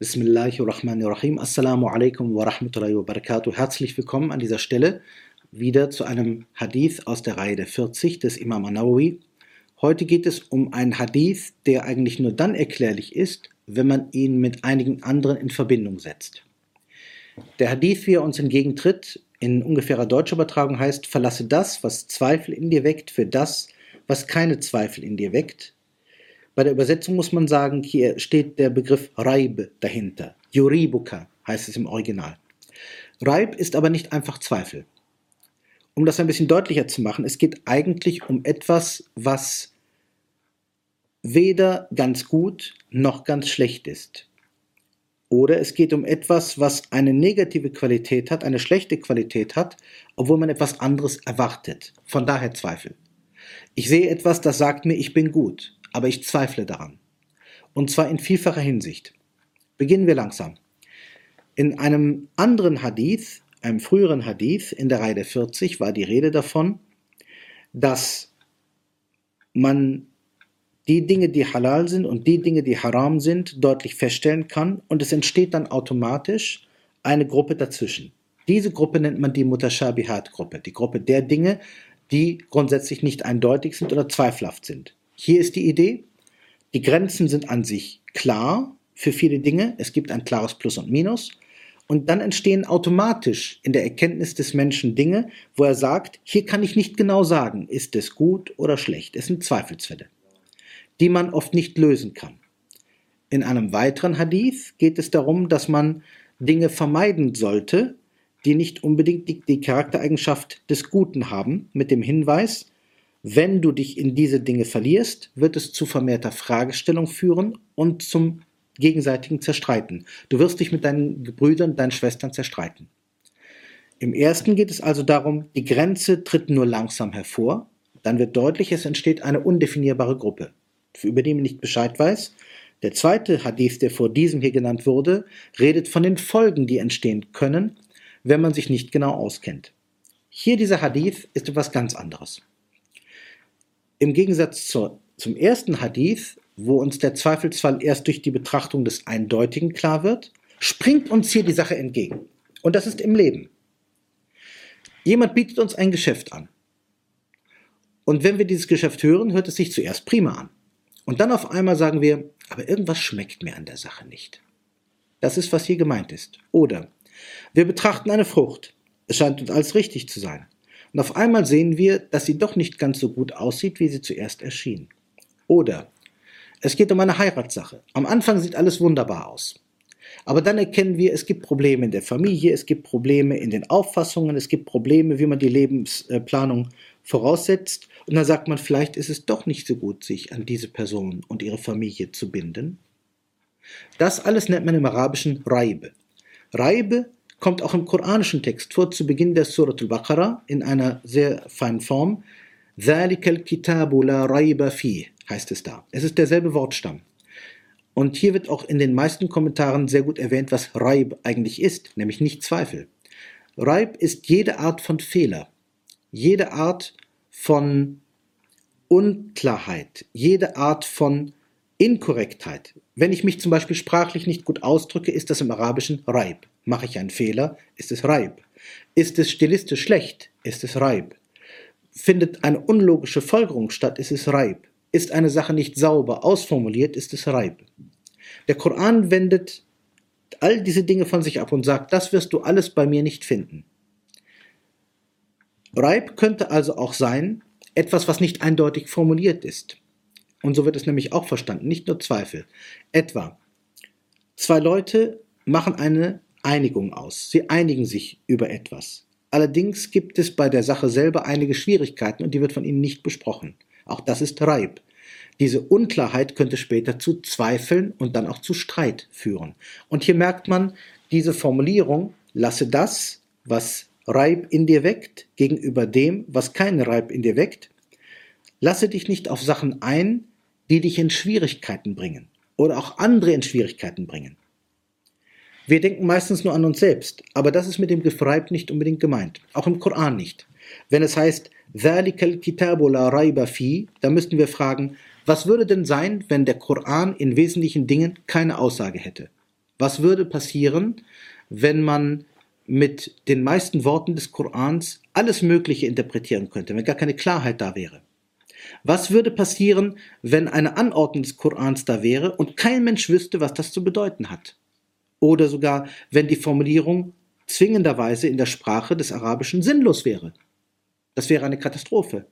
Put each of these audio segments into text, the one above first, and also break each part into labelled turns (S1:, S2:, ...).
S1: Bismillahirrahmanirrahim. Assalamu alaikum wa rahmatullahi wa barakatuh. Herzlich willkommen an dieser Stelle wieder zu einem Hadith aus der Reihe der 40 des Imam Nawawi. Heute geht es um einen Hadith, der eigentlich nur dann erklärlich ist, wenn man ihn mit einigen anderen in Verbindung setzt. Der Hadith, wie er uns entgegentritt, in ungefährer deutscher Übertragung heißt, verlasse das, was Zweifel in dir weckt, für das, was keine Zweifel in dir weckt, bei der Übersetzung muss man sagen, hier steht der Begriff Raib dahinter. Yuribuka heißt es im Original. Raib ist aber nicht einfach Zweifel. Um das ein bisschen deutlicher zu machen, es geht eigentlich um etwas, was weder ganz gut noch ganz schlecht ist. Oder es geht um etwas, was eine negative Qualität hat, eine schlechte Qualität hat, obwohl man etwas anderes erwartet. Von daher Zweifel. Ich sehe etwas, das sagt mir, ich bin gut aber ich zweifle daran. Und zwar in vielfacher Hinsicht. Beginnen wir langsam. In einem anderen Hadith, einem früheren Hadith in der Reihe der 40 war die Rede davon, dass man die Dinge, die halal sind und die Dinge, die haram sind, deutlich feststellen kann und es entsteht dann automatisch eine Gruppe dazwischen. Diese Gruppe nennt man die Mutashabihat-Gruppe, die Gruppe der Dinge, die grundsätzlich nicht eindeutig sind oder zweifelhaft sind. Hier ist die Idee, die Grenzen sind an sich klar für viele Dinge. Es gibt ein klares Plus und Minus. Und dann entstehen automatisch in der Erkenntnis des Menschen Dinge, wo er sagt, hier kann ich nicht genau sagen, ist es gut oder schlecht. Es sind Zweifelsfälle, die man oft nicht lösen kann. In einem weiteren Hadith geht es darum, dass man Dinge vermeiden sollte, die nicht unbedingt die, die Charaktereigenschaft des Guten haben, mit dem Hinweis, wenn du dich in diese Dinge verlierst, wird es zu vermehrter Fragestellung führen und zum gegenseitigen Zerstreiten. Du wirst dich mit deinen Brüdern, deinen Schwestern zerstreiten. Im ersten geht es also darum, die Grenze tritt nur langsam hervor, dann wird deutlich, es entsteht eine undefinierbare Gruppe, über die man nicht Bescheid weiß. Der zweite Hadith, der vor diesem hier genannt wurde, redet von den Folgen, die entstehen können, wenn man sich nicht genau auskennt. Hier dieser Hadith ist etwas ganz anderes. Im Gegensatz zur, zum ersten Hadith, wo uns der Zweifelsfall erst durch die Betrachtung des Eindeutigen klar wird, springt uns hier die Sache entgegen. Und das ist im Leben. Jemand bietet uns ein Geschäft an. Und wenn wir dieses Geschäft hören, hört es sich zuerst prima an. Und dann auf einmal sagen wir, aber irgendwas schmeckt mir an der Sache nicht. Das ist, was hier gemeint ist. Oder wir betrachten eine Frucht. Es scheint uns alles richtig zu sein. Und auf einmal sehen wir, dass sie doch nicht ganz so gut aussieht, wie sie zuerst erschien. Oder es geht um eine Heiratssache. Am Anfang sieht alles wunderbar aus. Aber dann erkennen wir, es gibt Probleme in der Familie, es gibt Probleme in den Auffassungen, es gibt Probleme, wie man die Lebensplanung voraussetzt. Und dann sagt man, vielleicht ist es doch nicht so gut, sich an diese Person und ihre Familie zu binden. Das alles nennt man im Arabischen Reibe. Reibe kommt auch im koranischen Text vor, zu Beginn der Surat al-Baqarah in einer sehr feinen Form. ذَلِكَ الْكِتَابُ لَا رَيْبَ فِيهِ heißt es da. Es ist derselbe Wortstamm. Und hier wird auch in den meisten Kommentaren sehr gut erwähnt, was Raib eigentlich ist, nämlich nicht Zweifel. Raib ist jede Art von Fehler, jede Art von Unklarheit, jede Art von Inkorrektheit. Wenn ich mich zum Beispiel sprachlich nicht gut ausdrücke, ist das im Arabischen Raib. Mache ich einen Fehler, ist es Reib. Ist es stilistisch schlecht, ist es Reib. Findet eine unlogische Folgerung statt, ist es Reib. Ist eine Sache nicht sauber ausformuliert, ist es Reib. Der Koran wendet all diese Dinge von sich ab und sagt, das wirst du alles bei mir nicht finden. Reib könnte also auch sein, etwas, was nicht eindeutig formuliert ist. Und so wird es nämlich auch verstanden, nicht nur Zweifel. Etwa, zwei Leute machen eine Einigung aus. Sie einigen sich über etwas. Allerdings gibt es bei der Sache selber einige Schwierigkeiten und die wird von ihnen nicht besprochen. Auch das ist Reib. Diese Unklarheit könnte später zu Zweifeln und dann auch zu Streit führen. Und hier merkt man diese Formulierung, lasse das, was Reib in dir weckt, gegenüber dem, was keinen Reib in dir weckt. Lasse dich nicht auf Sachen ein, die dich in Schwierigkeiten bringen oder auch andere in Schwierigkeiten bringen. Wir denken meistens nur an uns selbst, aber das ist mit dem Gefreib nicht unbedingt gemeint, auch im Koran nicht. Wenn es heißt, ذَلِكَ الْكِتَابُ لَا رَيْبَ فِي, dann müssten wir fragen, was würde denn sein, wenn der Koran in wesentlichen Dingen keine Aussage hätte? Was würde passieren, wenn man mit den meisten Worten des Korans alles Mögliche interpretieren könnte, wenn gar keine Klarheit da wäre? Was würde passieren, wenn eine Anordnung des Korans da wäre und kein Mensch wüsste, was das zu bedeuten hat? Oder sogar, wenn die Formulierung zwingenderweise in der Sprache des Arabischen sinnlos wäre. Das wäre eine Katastrophe.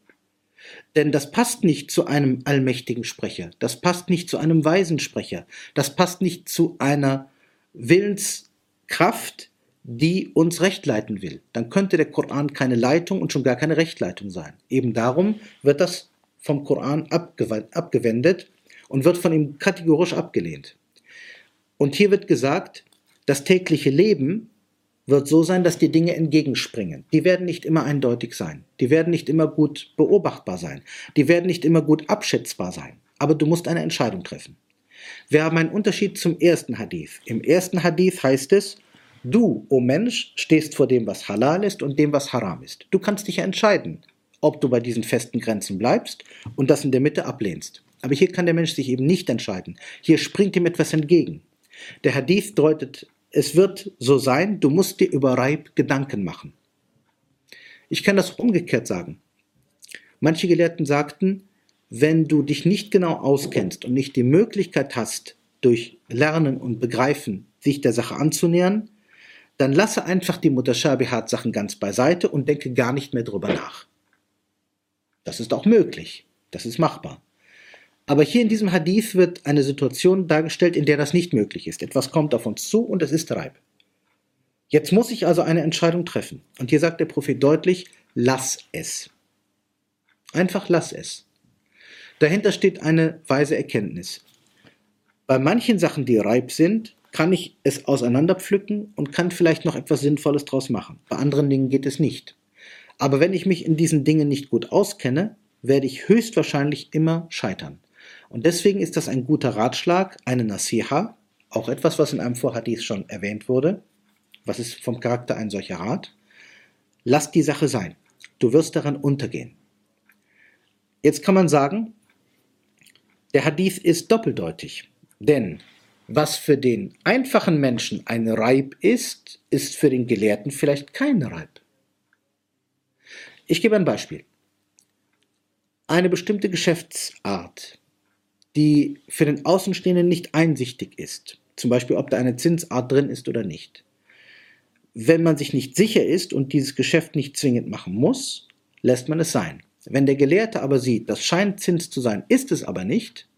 S1: Denn das passt nicht zu einem allmächtigen Sprecher, das passt nicht zu einem weisen Sprecher, das passt nicht zu einer Willenskraft, die uns recht leiten will. Dann könnte der Koran keine Leitung und schon gar keine Rechtleitung sein. Eben darum wird das vom Koran abgewendet und wird von ihm kategorisch abgelehnt. Und hier wird gesagt, das tägliche Leben wird so sein, dass die Dinge entgegenspringen. Die werden nicht immer eindeutig sein. Die werden nicht immer gut beobachtbar sein. Die werden nicht immer gut abschätzbar sein. Aber du musst eine Entscheidung treffen. Wir haben einen Unterschied zum ersten Hadith. Im ersten Hadith heißt es, du, o oh Mensch, stehst vor dem, was halal ist und dem, was haram ist. Du kannst dich entscheiden, ob du bei diesen festen Grenzen bleibst und das in der Mitte ablehnst. Aber hier kann der Mensch sich eben nicht entscheiden. Hier springt ihm etwas entgegen. Der Hadith deutet, es wird so sein, du musst dir über Reib Gedanken machen. Ich kann das umgekehrt sagen. Manche Gelehrten sagten, wenn du dich nicht genau auskennst und nicht die Möglichkeit hast, durch Lernen und Begreifen sich der Sache anzunähern, dann lasse einfach die Mutashabihat-Sachen ganz beiseite und denke gar nicht mehr drüber nach. Das ist auch möglich. Das ist machbar. Aber hier in diesem Hadith wird eine Situation dargestellt, in der das nicht möglich ist. Etwas kommt auf uns zu und es ist Reib. Jetzt muss ich also eine Entscheidung treffen. Und hier sagt der Prophet deutlich, lass es. Einfach lass es. Dahinter steht eine weise Erkenntnis. Bei manchen Sachen, die Reib sind, kann ich es auseinanderpflücken und kann vielleicht noch etwas Sinnvolles draus machen. Bei anderen Dingen geht es nicht. Aber wenn ich mich in diesen Dingen nicht gut auskenne, werde ich höchstwahrscheinlich immer scheitern. Und deswegen ist das ein guter Ratschlag, eine Nasiha, auch etwas, was in einem Vorhadith schon erwähnt wurde. Was ist vom Charakter ein solcher Rat? Lass die Sache sein. Du wirst daran untergehen. Jetzt kann man sagen, der Hadith ist doppeldeutig. Denn was für den einfachen Menschen ein Reib ist, ist für den Gelehrten vielleicht kein Reib. Ich gebe ein Beispiel. Eine bestimmte Geschäftsart die für den Außenstehenden nicht einsichtig ist. Zum Beispiel, ob da eine Zinsart drin ist oder nicht. Wenn man sich nicht sicher ist und dieses Geschäft nicht zwingend machen muss, lässt man es sein. Wenn der Gelehrte aber sieht, das scheint Zins zu sein, ist es aber nicht,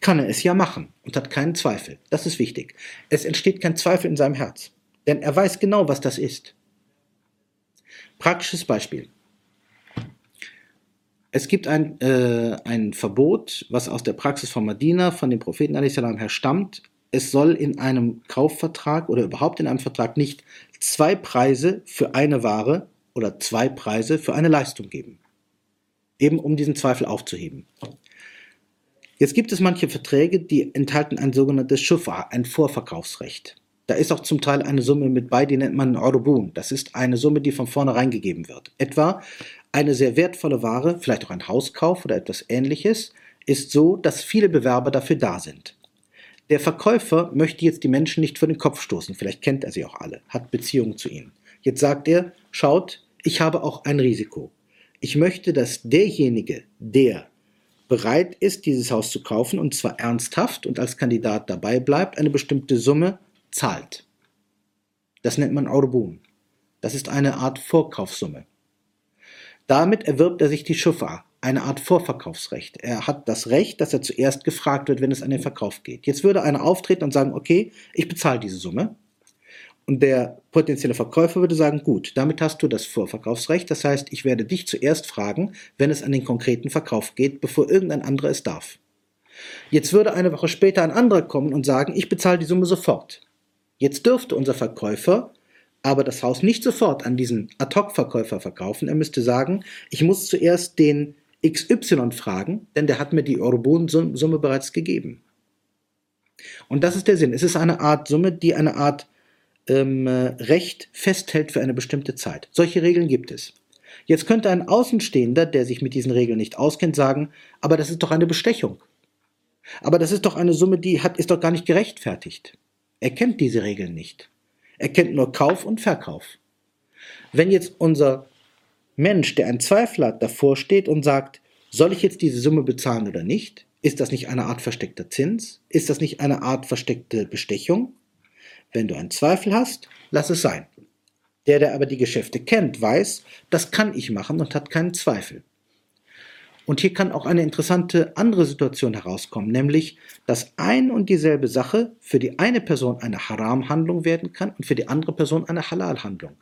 S1: kann er es ja machen und hat keinen Zweifel. Das ist wichtig. Es entsteht kein Zweifel in seinem Herz, denn er weiß genau, was das ist. Praktisches Beispiel. Es gibt ein, äh, ein Verbot, was aus der Praxis von Medina, von dem Propheten her stammt. Es soll in einem Kaufvertrag oder überhaupt in einem Vertrag nicht zwei Preise für eine Ware oder zwei Preise für eine Leistung geben. Eben um diesen Zweifel aufzuheben. Jetzt gibt es manche Verträge, die enthalten ein sogenanntes Schufa, ein Vorverkaufsrecht. Da ist auch zum Teil eine Summe mit bei, die nennt man Orbun. Das ist eine Summe, die von vornherein gegeben wird. Etwa eine sehr wertvolle Ware, vielleicht auch ein Hauskauf oder etwas ähnliches, ist so, dass viele Bewerber dafür da sind. Der Verkäufer möchte jetzt die Menschen nicht vor den Kopf stoßen, vielleicht kennt er sie auch alle, hat Beziehungen zu ihnen. Jetzt sagt er, schaut, ich habe auch ein Risiko. Ich möchte, dass derjenige, der bereit ist, dieses Haus zu kaufen, und zwar ernsthaft und als Kandidat dabei bleibt, eine bestimmte Summe zahlt. Das nennt man Aurbun. Das ist eine Art Vorkaufssumme. Damit erwirbt er sich die Schufa, eine Art Vorverkaufsrecht. Er hat das Recht, dass er zuerst gefragt wird, wenn es an den Verkauf geht. Jetzt würde einer auftreten und sagen, okay, ich bezahle diese Summe. Und der potenzielle Verkäufer würde sagen, gut, damit hast du das Vorverkaufsrecht. Das heißt, ich werde dich zuerst fragen, wenn es an den konkreten Verkauf geht, bevor irgendein anderer es darf. Jetzt würde eine Woche später ein anderer kommen und sagen, ich bezahle die Summe sofort. Jetzt dürfte unser Verkäufer aber das Haus nicht sofort an diesen Ad-Hoc-Verkäufer verkaufen. Er müsste sagen, ich muss zuerst den XY fragen, denn der hat mir die Eurobon-Summe bereits gegeben. Und das ist der Sinn. Es ist eine Art Summe, die eine Art ähm, Recht festhält für eine bestimmte Zeit. Solche Regeln gibt es. Jetzt könnte ein Außenstehender, der sich mit diesen Regeln nicht auskennt, sagen, aber das ist doch eine Bestechung. Aber das ist doch eine Summe, die hat, ist doch gar nicht gerechtfertigt. Er kennt diese Regeln nicht. Er kennt nur Kauf und Verkauf. Wenn jetzt unser Mensch, der einen Zweifel hat, davor steht und sagt, soll ich jetzt diese Summe bezahlen oder nicht? Ist das nicht eine Art versteckter Zins? Ist das nicht eine Art versteckte Bestechung? Wenn du einen Zweifel hast, lass es sein. Der, der aber die Geschäfte kennt, weiß, das kann ich machen und hat keinen Zweifel. Und hier kann auch eine interessante andere Situation herauskommen, nämlich, dass ein und dieselbe Sache für die eine Person eine Haram-Handlung werden kann und für die andere Person eine Halal-Handlung.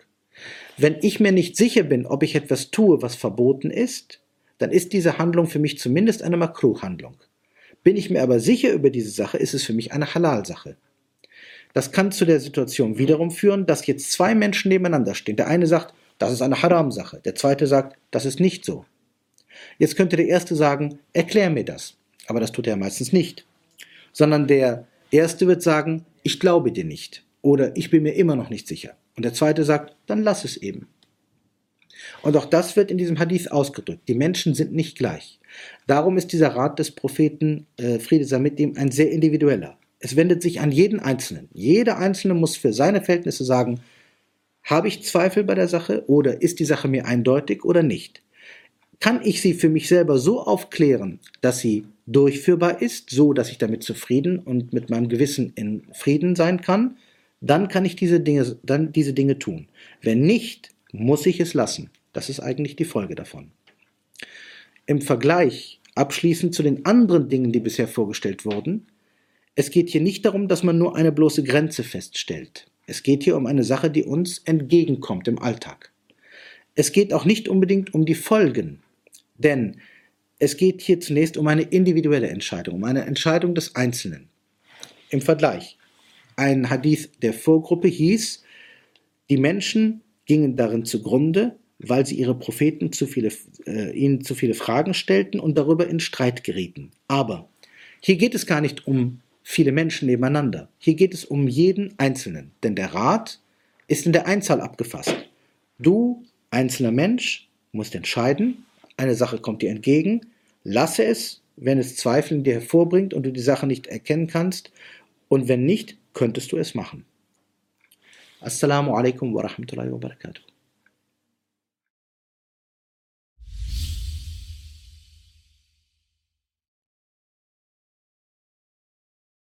S1: Wenn ich mir nicht sicher bin, ob ich etwas tue, was verboten ist, dann ist diese Handlung für mich zumindest eine Makruh-Handlung. Bin ich mir aber sicher über diese Sache, ist es für mich eine Halal-Sache. Das kann zu der Situation wiederum führen, dass jetzt zwei Menschen nebeneinander stehen. Der eine sagt, das ist eine Haram-Sache. Der zweite sagt, das ist nicht so. Jetzt könnte der erste sagen, erklär mir das. Aber das tut er meistens nicht. Sondern der erste wird sagen, ich glaube dir nicht. Oder ich bin mir immer noch nicht sicher. Und der zweite sagt, dann lass es eben. Und auch das wird in diesem Hadith ausgedrückt. Die Menschen sind nicht gleich. Darum ist dieser Rat des Propheten äh, Friede sei mit ihm ein sehr individueller. Es wendet sich an jeden Einzelnen. Jeder Einzelne muss für seine Verhältnisse sagen, habe ich Zweifel bei der Sache oder ist die Sache mir eindeutig oder nicht? Kann ich sie für mich selber so aufklären, dass sie durchführbar ist, so dass ich damit zufrieden und mit meinem Gewissen in Frieden sein kann? Dann kann ich diese Dinge, dann diese Dinge tun. Wenn nicht, muss ich es lassen. Das ist eigentlich die Folge davon. Im Vergleich abschließend zu den anderen Dingen, die bisher vorgestellt wurden, es geht hier nicht darum, dass man nur eine bloße Grenze feststellt. Es geht hier um eine Sache, die uns entgegenkommt im Alltag. Es geht auch nicht unbedingt um die Folgen, denn es geht hier zunächst um eine individuelle Entscheidung, um eine Entscheidung des Einzelnen. Im Vergleich. Ein Hadith der Vorgruppe hieß, die Menschen gingen darin zugrunde, weil sie ihre Propheten zu viele, äh, ihnen zu viele Fragen stellten und darüber in Streit gerieten. Aber hier geht es gar nicht um viele Menschen nebeneinander. Hier geht es um jeden Einzelnen, denn der Rat ist in der Einzahl abgefasst. Du, einzelner Mensch, musst entscheiden, eine Sache kommt dir entgegen, lasse es, wenn es Zweifel in dir hervorbringt und du die Sache nicht erkennen kannst, und wenn nicht, könntest du es machen. Assalamu alaikum wa rahmatullahi wa barakatuh.